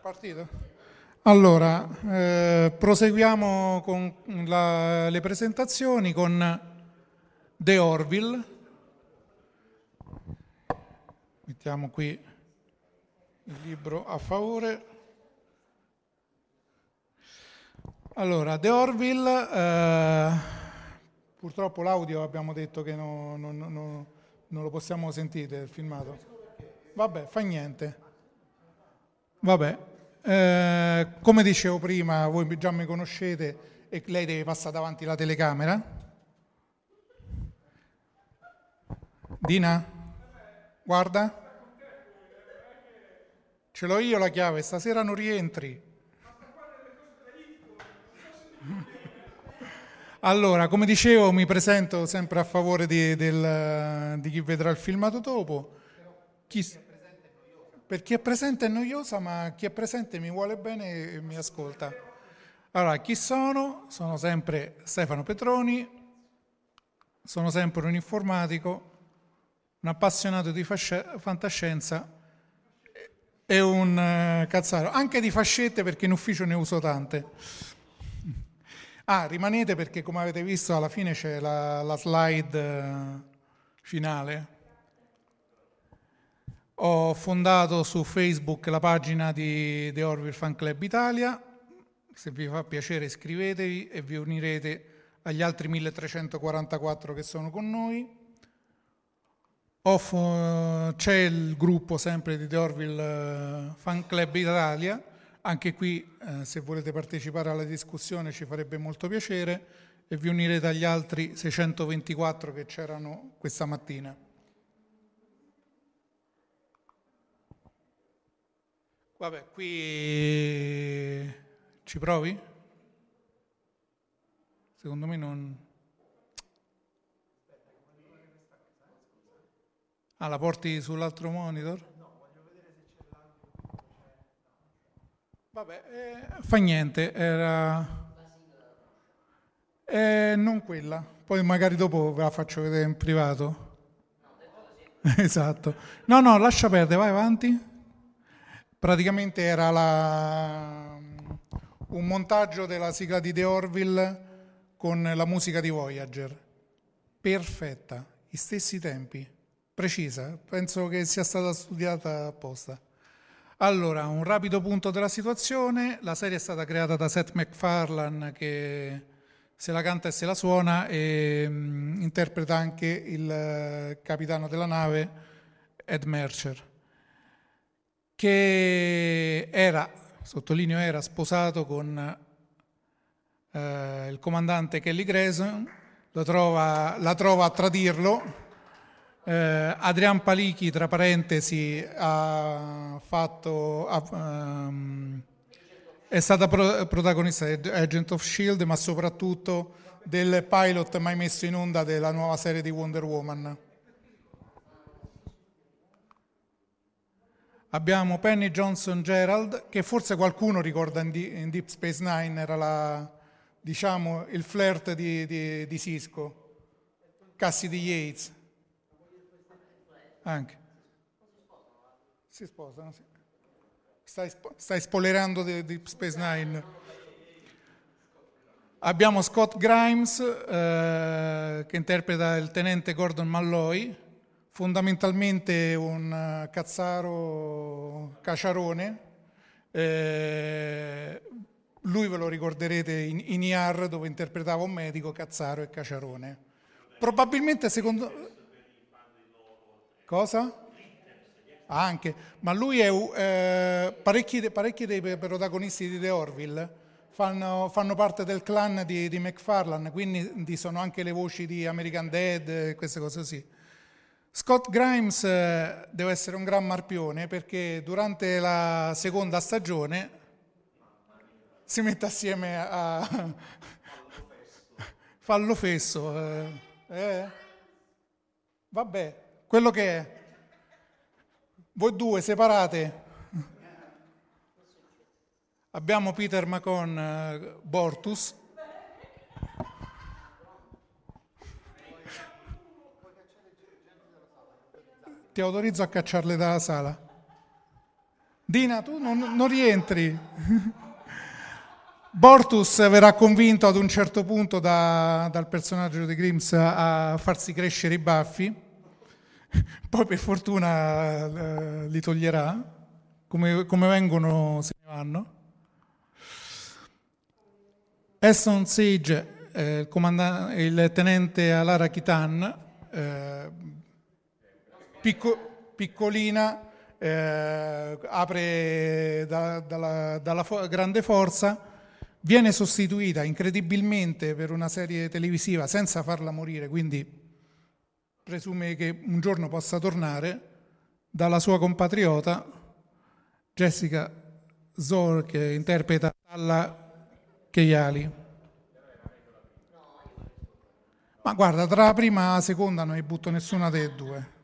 Partito? Allora, eh, proseguiamo con la- le presentazioni con The Orville. Mettiamo qui il libro a favore. Allora, The Orville, eh, purtroppo l'audio abbiamo detto che no- no- no- non lo possiamo sentire, il filmato. Vabbè, fa niente. Vabbè, eh, come dicevo prima, voi già mi conoscete e lei deve passare davanti la telecamera. Dina, guarda. Ce l'ho io la chiave, stasera non rientri. Allora, come dicevo, mi presento sempre a favore di, del- di chi vedrà il filmato dopo. Chi, per chi è presente è noiosa, ma chi è presente mi vuole bene e mi ascolta. Allora, chi sono? Sono sempre Stefano Petroni, sono sempre un informatico, un appassionato di fasce- fantascienza e un eh, cazzaro, anche di fascette perché in ufficio ne uso tante. Ah, rimanete perché come avete visto alla fine c'è la, la slide eh, finale. Ho fondato su Facebook la pagina di The Orville Fan Club Italia. Se vi fa piacere iscrivetevi e vi unirete agli altri 1344 che sono con noi. Ho fo- c'è il gruppo sempre di The Orville eh, Fan Club Italia. Anche qui, eh, se volete partecipare alla discussione, ci farebbe molto piacere e vi unirete agli altri 624 che c'erano questa mattina. Vabbè, qui Ci provi? Secondo me non... Ah, la porti sull'altro monitor? Vabbè, eh, fa niente, era... Eh, non quella, poi magari dopo ve la faccio vedere in privato. esatto. No, no, lascia perdere, vai avanti. Praticamente era la- un montaggio della sigla di The Orville con la musica di Voyager. Perfetta, gli stessi tempi, precisa, penso che sia stata studiata apposta. Allora, un rapido punto della situazione, la serie è stata creata da Seth MacFarlane che se la canta e se la suona e mm, interpreta anche il eh, capitano della nave Ed Mercer che era, sottolineo era, sposato con eh, il comandante Kelly Grayson, trova- la trova a tradirlo. Eh, Adrian Palichi, tra parentesi, fatto, ha, ehm, è stata pro- protagonista di Agent of Shield, ma soprattutto del pilot mai messo in onda della nuova serie di Wonder Woman. Abbiamo Penny Johnson Gerald, che forse qualcuno ricorda in, Di- in Deep Space Nine, era la, diciamo, il flirt di, di, di Cisco, Cassidy Yates. Anche. Si sposano, sì. Stai, spo- stai spoilerando di Deep Space Nine. Abbiamo Scott Grimes eh, che interpreta il tenente Gordon Malloy, fondamentalmente un eh, cazzaro caciarone. Eh, lui ve lo ricorderete in, in IAR dove interpretava un medico cazzaro e caciarone. Probabilmente secondo... Cosa? Anche, ma lui è eh, parecchi, parecchi dei protagonisti di The Orville fanno, fanno parte del clan di, di McFarlane, quindi sono anche le voci di American Dead e queste cose così. Scott Grimes eh, deve essere un gran marpione perché durante la seconda stagione si mette assieme a fallo fesso. eh. Eh. Vabbè, quello che è. Voi due separate. Abbiamo Peter Macon eh, Bortus. Ti autorizzo a cacciarle dalla sala. Dina, tu non, non rientri. Bortus verrà convinto ad un certo punto da- dal personaggio di Grims a farsi crescere i baffi, poi per fortuna eh, li toglierà, come, come vengono se ne vanno. Aston Sage, eh, il, il tenente Alara Kitan, eh, picco- piccolina, eh, apre da- dalla, dalla fo- grande forza, viene sostituita incredibilmente per una serie televisiva senza farla morire, quindi presume che un giorno possa tornare dalla sua compatriota Jessica Zor che interpreta Talla Keyali. Ma guarda, tra la prima e la seconda non mi butto nessuna delle due.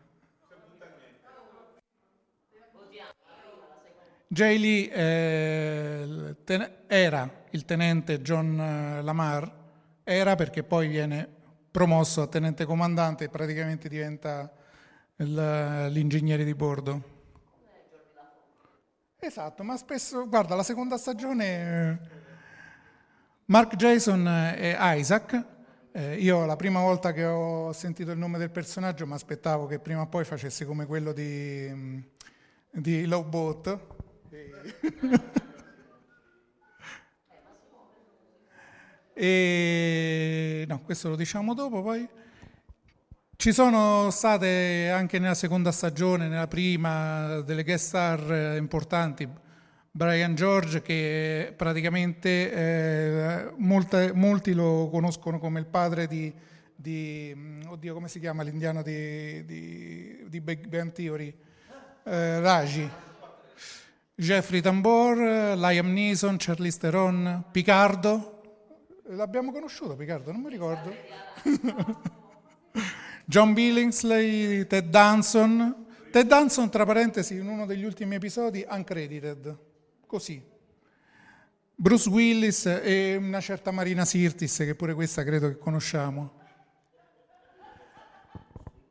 Jay Lee eh, ten- era il tenente John eh, Lamar, era perché poi viene promosso a tenente comandante e praticamente diventa il- l'ingegnere di bordo. Esatto, ma spesso, guarda, la seconda stagione Mark Jason e Isaac, eh, io la prima volta che ho sentito il nome del personaggio mi aspettavo che prima o poi facesse come quello di, di Lowboat. E no, questo lo diciamo dopo poi. Ci sono state anche nella seconda stagione, nella prima, delle guest star importanti. Brian George, che praticamente eh, molte- molti lo conoscono come il padre di, di- mm, oddio, come si chiama l'indiano di, di, di Big Bang Theory? Eh, Raji. Jeffrey Tambor, Liam Neeson, Charlize Theron, Picardo. L'abbiamo conosciuto Picardo, non mi ricordo. John Billingsley, Ted Danson. Ted Danson, tra parentesi, in uno degli ultimi episodi, uncredited. Così. Bruce Willis e una certa Marina Sirtis, che pure questa credo che conosciamo.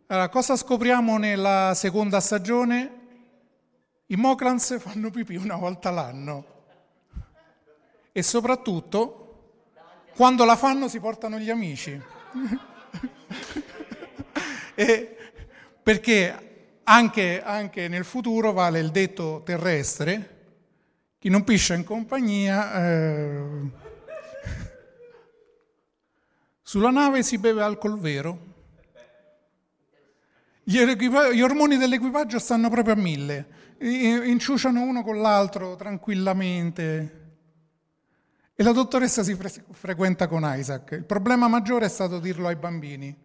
Allora, cosa scopriamo nella seconda stagione? I Moclans fanno pipì una volta l'anno e soprattutto quando la fanno si portano gli amici. perché anche, anche, nel futuro vale il detto terrestre, chi non piscia in compagnia, eh, sulla nave si beve alcol vero. Gli, gli ormoni dell'equipaggio stanno proprio a mille inciuciano uno con l'altro tranquillamente. E la dottoressa si fre- frequenta con Isaac. Il problema maggiore è stato dirlo ai bambini,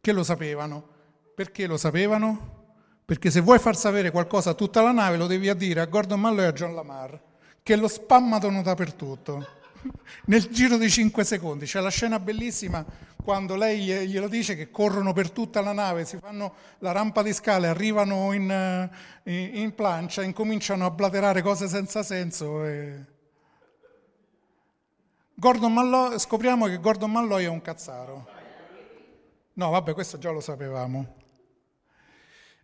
che lo sapevano. Perché lo sapevano? Perché se vuoi far sapere qualcosa a tutta la nave lo devi dire a Gordon Malloy e a John Lamar, che lo spammano dappertutto. Nel giro di 5 secondi c'è la scena bellissima quando lei glielo dice che corrono per tutta la nave, si fanno la rampa di scale, arrivano in, in, in plancia, incominciano a blaterare cose senza senso. E... Malloy, scopriamo che Gordon Malloy è un cazzaro. No, vabbè, questo già lo sapevamo.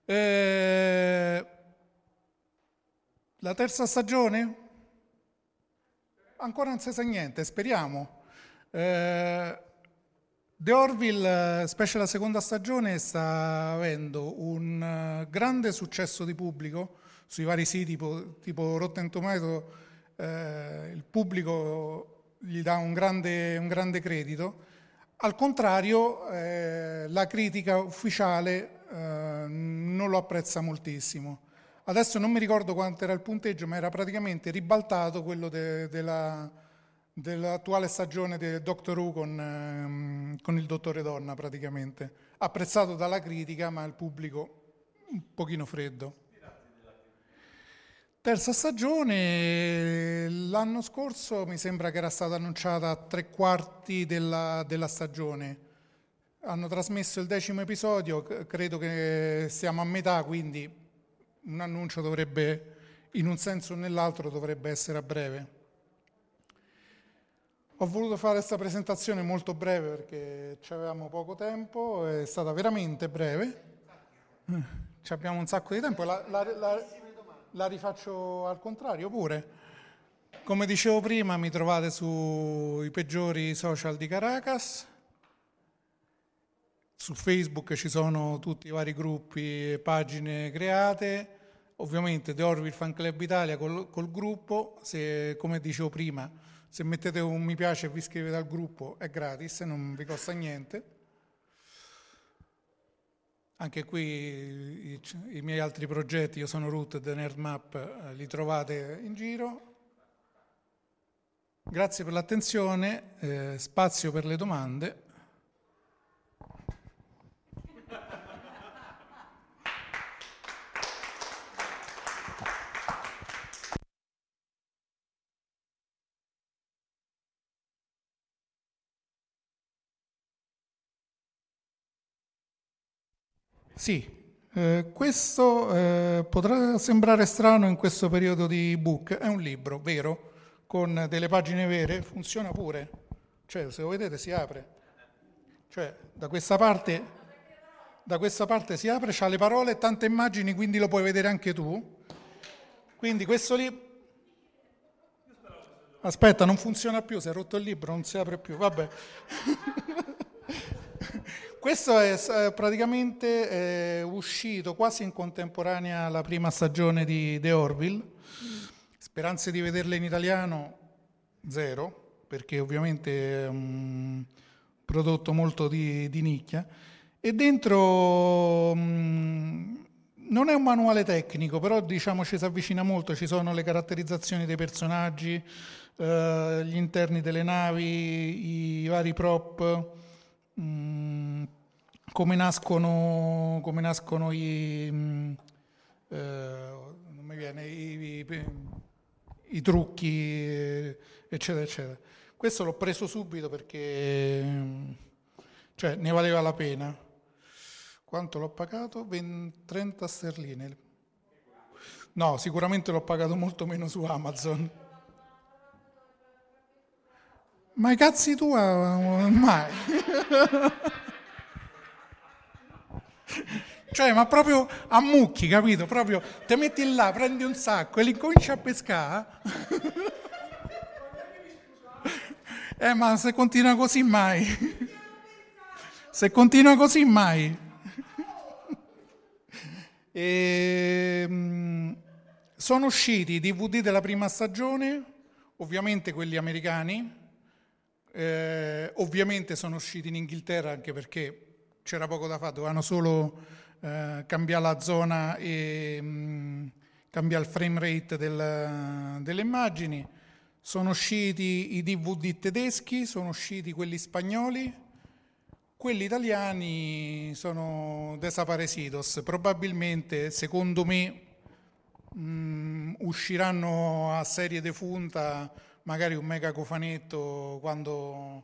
Eh, la terza stagione? Ancora non si sa niente, speriamo. Eh, The Orville, eh, specie la seconda stagione, sta avendo un eh, grande successo di pubblico sui vari siti tipo, tipo Rotten Tomato, eh, il pubblico gli dà un grande, un grande credito. Al contrario, eh, la critica ufficiale eh, non lo apprezza moltissimo. Adesso non mi ricordo quanto era il punteggio, ma era praticamente ribaltato quello de, della dell'attuale stagione di Doctor Who con, ehm, con, il Dottore Donna praticamente, apprezzato dalla critica ma il pubblico un pochino freddo. Terza stagione, l'anno scorso mi sembra che era stata annunciata a tre quarti della, della stagione, hanno trasmesso il decimo episodio, credo che siamo a metà, quindi un annuncio dovrebbe, in un senso o nell'altro, dovrebbe essere a breve. Ho voluto fare questa presentazione molto breve perché avevamo poco tempo, è stata veramente breve. Ci abbiamo un sacco di tempo, la, la, la, la rifaccio al contrario pure. Come dicevo prima, mi trovate sui peggiori social di Caracas. Su Facebook ci sono tutti i vari gruppi e pagine create. Ovviamente The Orville Fan Club Italia col, col gruppo, se, come dicevo prima, se mettete un mi piace e vi iscrivete al gruppo è gratis, non vi costa niente. Anche qui i, i miei altri progetti, io sono Root The Nerd Map, eh, li trovate in giro. Grazie per l'attenzione, eh, spazio per le domande. Sì, eh, questo eh, potrà sembrare strano in questo periodo di book, è un libro vero, con delle pagine vere, funziona pure, cioè se lo vedete si apre, cioè da questa parte, da questa parte si apre, ha le parole e tante immagini, quindi lo puoi vedere anche tu. Quindi questo libro... Aspetta, non funziona più, si è rotto il libro, non si apre più, vabbè. Questo è eh, praticamente è uscito quasi in contemporanea alla prima stagione di The Orville. Speranze di vederle in italiano zero, perché ovviamente è un prodotto molto di, di nicchia. E dentro mh, mm, non è un manuale tecnico, però diciamo ci si avvicina molto, ci sono le caratterizzazioni dei personaggi, eh, gli interni delle navi, i vari prop. Mh, mm, come nascono, come nascono i, mm, eh, viene, i, i- i trucchi, eccetera, eccetera. Questo l'ho preso subito perché cioè, ne valeva la pena. Quanto l'ho pagato? 20 30 sterline. No, sicuramente l'ho pagato molto meno su Amazon. Ma i cazzi tua, mai. Cioè, ma proprio a mucchi, capito? Proprio ti metti là, prendi un sacco e li cominci a pescare. Eh, ma se continua così mai. Se continua così mai. E, mm, sono usciti i DVD della prima stagione, ovviamente quelli americani, eh, ovviamente sono usciti in Inghilterra anche perché c'era poco da fare, dovevano solo eh, cambiare la zona e mh, cambiare il frame rate del- delle immagini. Sono usciti i DVD tedeschi, sono usciti quelli spagnoli, quelli italiani sono desaparecidos. Probabilmente, secondo me, mh, usciranno a serie defunta magari un mega cofanetto quando,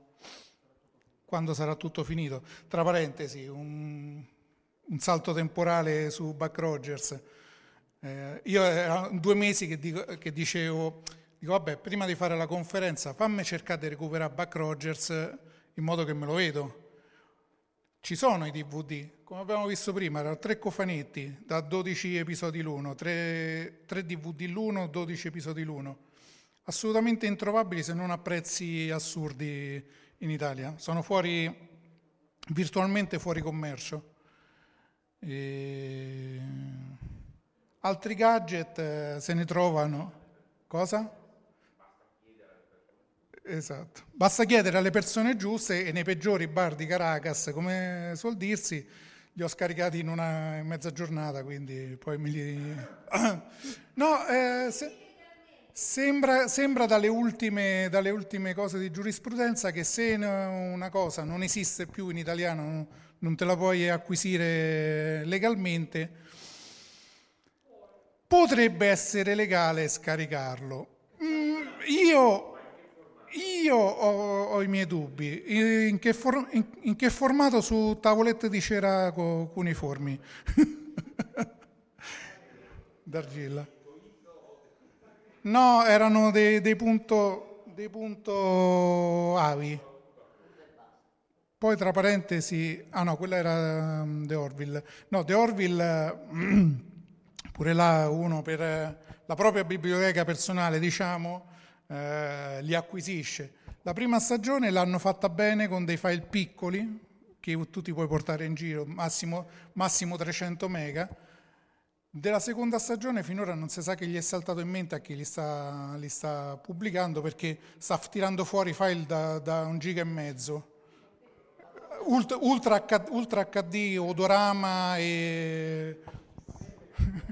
quando sarà tutto finito. Tra parentesi, un, un salto temporale su Buck Rogers. Eh, io erano due mesi che, dico- che dicevo, dico vabbè, prima di fare la conferenza fammi cercare di recuperare Buck Rogers in modo che me lo vedo. Ci sono i DVD, come abbiamo visto prima, erano tre cofanetti da 12 episodi l'uno, tre, tre DVD l'uno, 12 episodi l'uno. Assolutamente introvabili se non a prezzi assurdi in Italia. Sono fuori, virtualmente fuori commercio. E... Altri gadget eh, se ne trovano. Cosa? Esatto. Basta chiedere alle persone giuste e nei peggiori bar di Caracas, come suol dirsi, li ho scaricati in una mezza giornata, quindi poi mi li... No, eh, se- sembra, sembra dalle, ultime, dalle ultime cose di giurisprudenza che se una cosa non esiste più in italiano, non te la puoi acquisire legalmente, potrebbe essere legale scaricarlo. Mm, io io ho, ho i miei dubbi. In che, for- in- in che formato su tavolette di cera cuneiformi? D'argilla. No, erano dei, dei punto, dei punto avi. Poi tra parentesi, ah no, quella era um, The Orville. No, The Orville, pure là uno per la propria biblioteca personale, diciamo, eh, li acquisisce. La prima stagione l'hanno fatta bene con dei file piccoli che tu ti puoi portare in giro, massimo, massimo 300 mega. Della seconda stagione finora non si sa che gli è saltato in mente a chi li sta, li sta pubblicando perché sta tirando fuori file da, da un giga e mezzo. Ultra, Ultra Ultra HD, odorama e...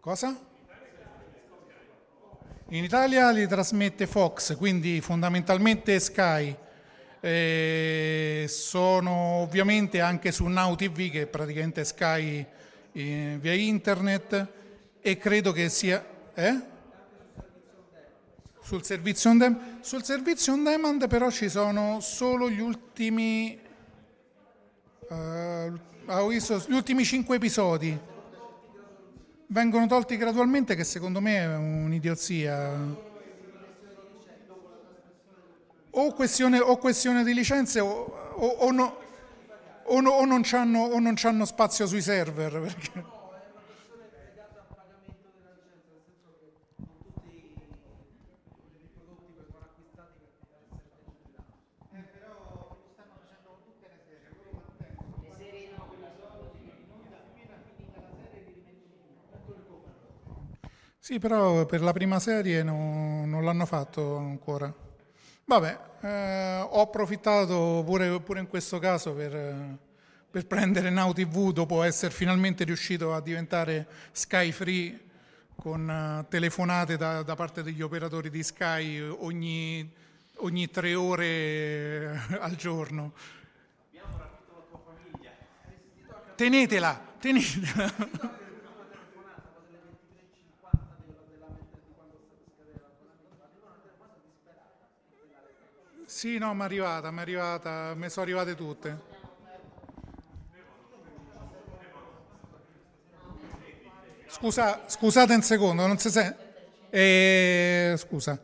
Cosa? In Italia li trasmette Fox, quindi fondamentalmente Sky. Eh, sono ovviamente anche su Now TV, che è praticamente Sky eh, via internet, e credo che sia... Eh? Sul servizio, on demand, sul servizio on demand però ci sono solo gli ultimi... ho visto gli ultimi cinque episodi vengono tolti gradualmente, che secondo me è un'idiozia. O questione, o questione di licenze o, o- o no- o no- o non c'hanno, o non c'hanno spazio sui server. Perché... Sì, però per la prima serie no- non l'hanno fatto ancora. Vabbè, eh, ho approfittato pure, pure in questo caso per, per prendere Now TV dopo essere finalmente riuscito a diventare Sky Free con eh, telefonate da, da parte degli operatori di Sky ogni, ogni tre ore eh, al giorno. tenetela, tenetela. Sì, no, mi è arrivata, mi è arrivata, mi sono arrivate tutte. Scusa, scusate un secondo, non si sente. Eh, scusa.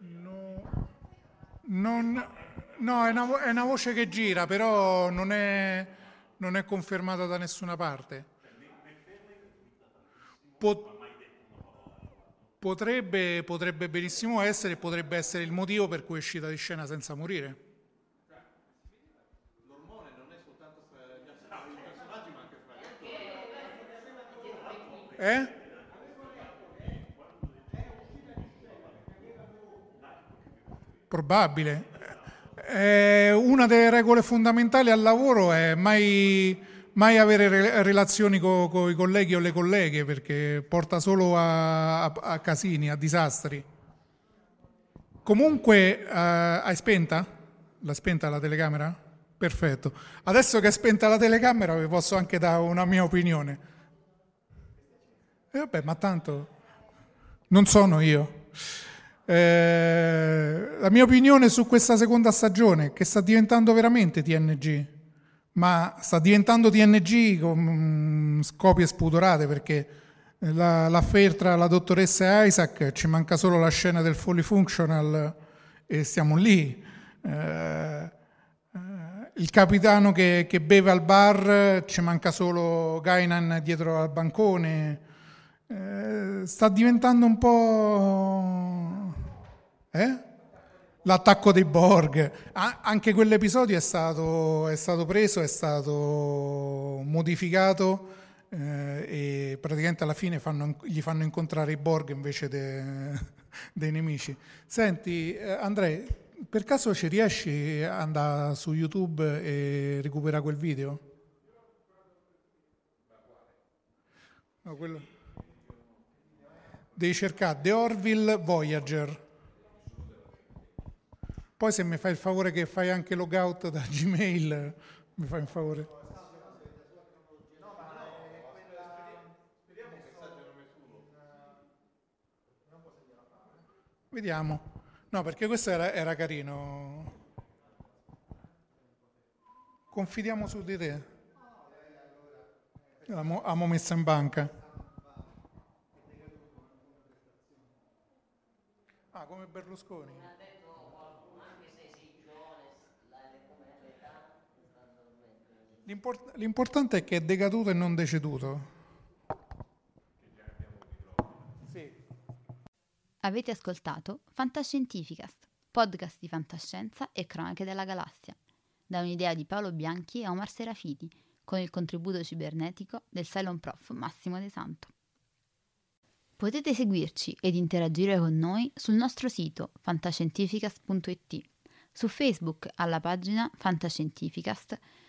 No, non- no, è una, è una voce che gira, però non è, non è confermata da nessuna parte. Po- potrebbe, potrebbe benissimo essere, potrebbe essere il motivo per cui è uscita di scena senza morire. Eh? Probabile. Eh, una delle regole fondamentali al lavoro è mai, mai avere re- relazioni con i colleghi o le colleghe perché porta solo a, a- a casini, a disastri. Comunque, eh, hai spenta? L'ha spenta la telecamera? Perfetto. Adesso che è spenta la telecamera vi posso anche dare una mia opinione. E vabbè, ma tanto non sono io. Eh, la mia opinione su questa seconda stagione che sta diventando veramente TNG, ma sta diventando TNG con mm, scopie spudorate perché la, l'affair tra la dottoressa e Isaac ci manca solo la scena del fully functional e stiamo lì. Eh, eh, il capitano che, che beve al bar, ci manca solo Gainan dietro al bancone. Eh, sta diventando un po'... Eh? L'attacco dei Borg. Anche quell'episodio è stato, è stato preso, è stato modificato eh, e praticamente alla fine fanno- gli fanno incontrare i Borg invece de- dei nemici. Senti, eh, Andrea, per caso ci riesci ad andare su YouTube e recuperare quel video? No, quello... Devi cercare The Orville Voyager. Poi se mi fai il favore che fai anche logout da Gmail, mi fai un favore. Vediamo. No, perché questo era, era carino. Confidiamo su di te. Amo messa in banca. Ah, come Berlusconi. L'import- l'importante è che è decaduto e non deceduto. Avete ascoltato Fantascientificast, podcast di fantascienza e cronache della galassia, da un'idea di Paolo Bianchi e Omar Serafiti, con il contributo cibernetico del Cylon Prof Massimo De Santo. Potete seguirci ed interagire con noi sul nostro sito fantascientificast.it, su Facebook alla pagina Fantascientificast,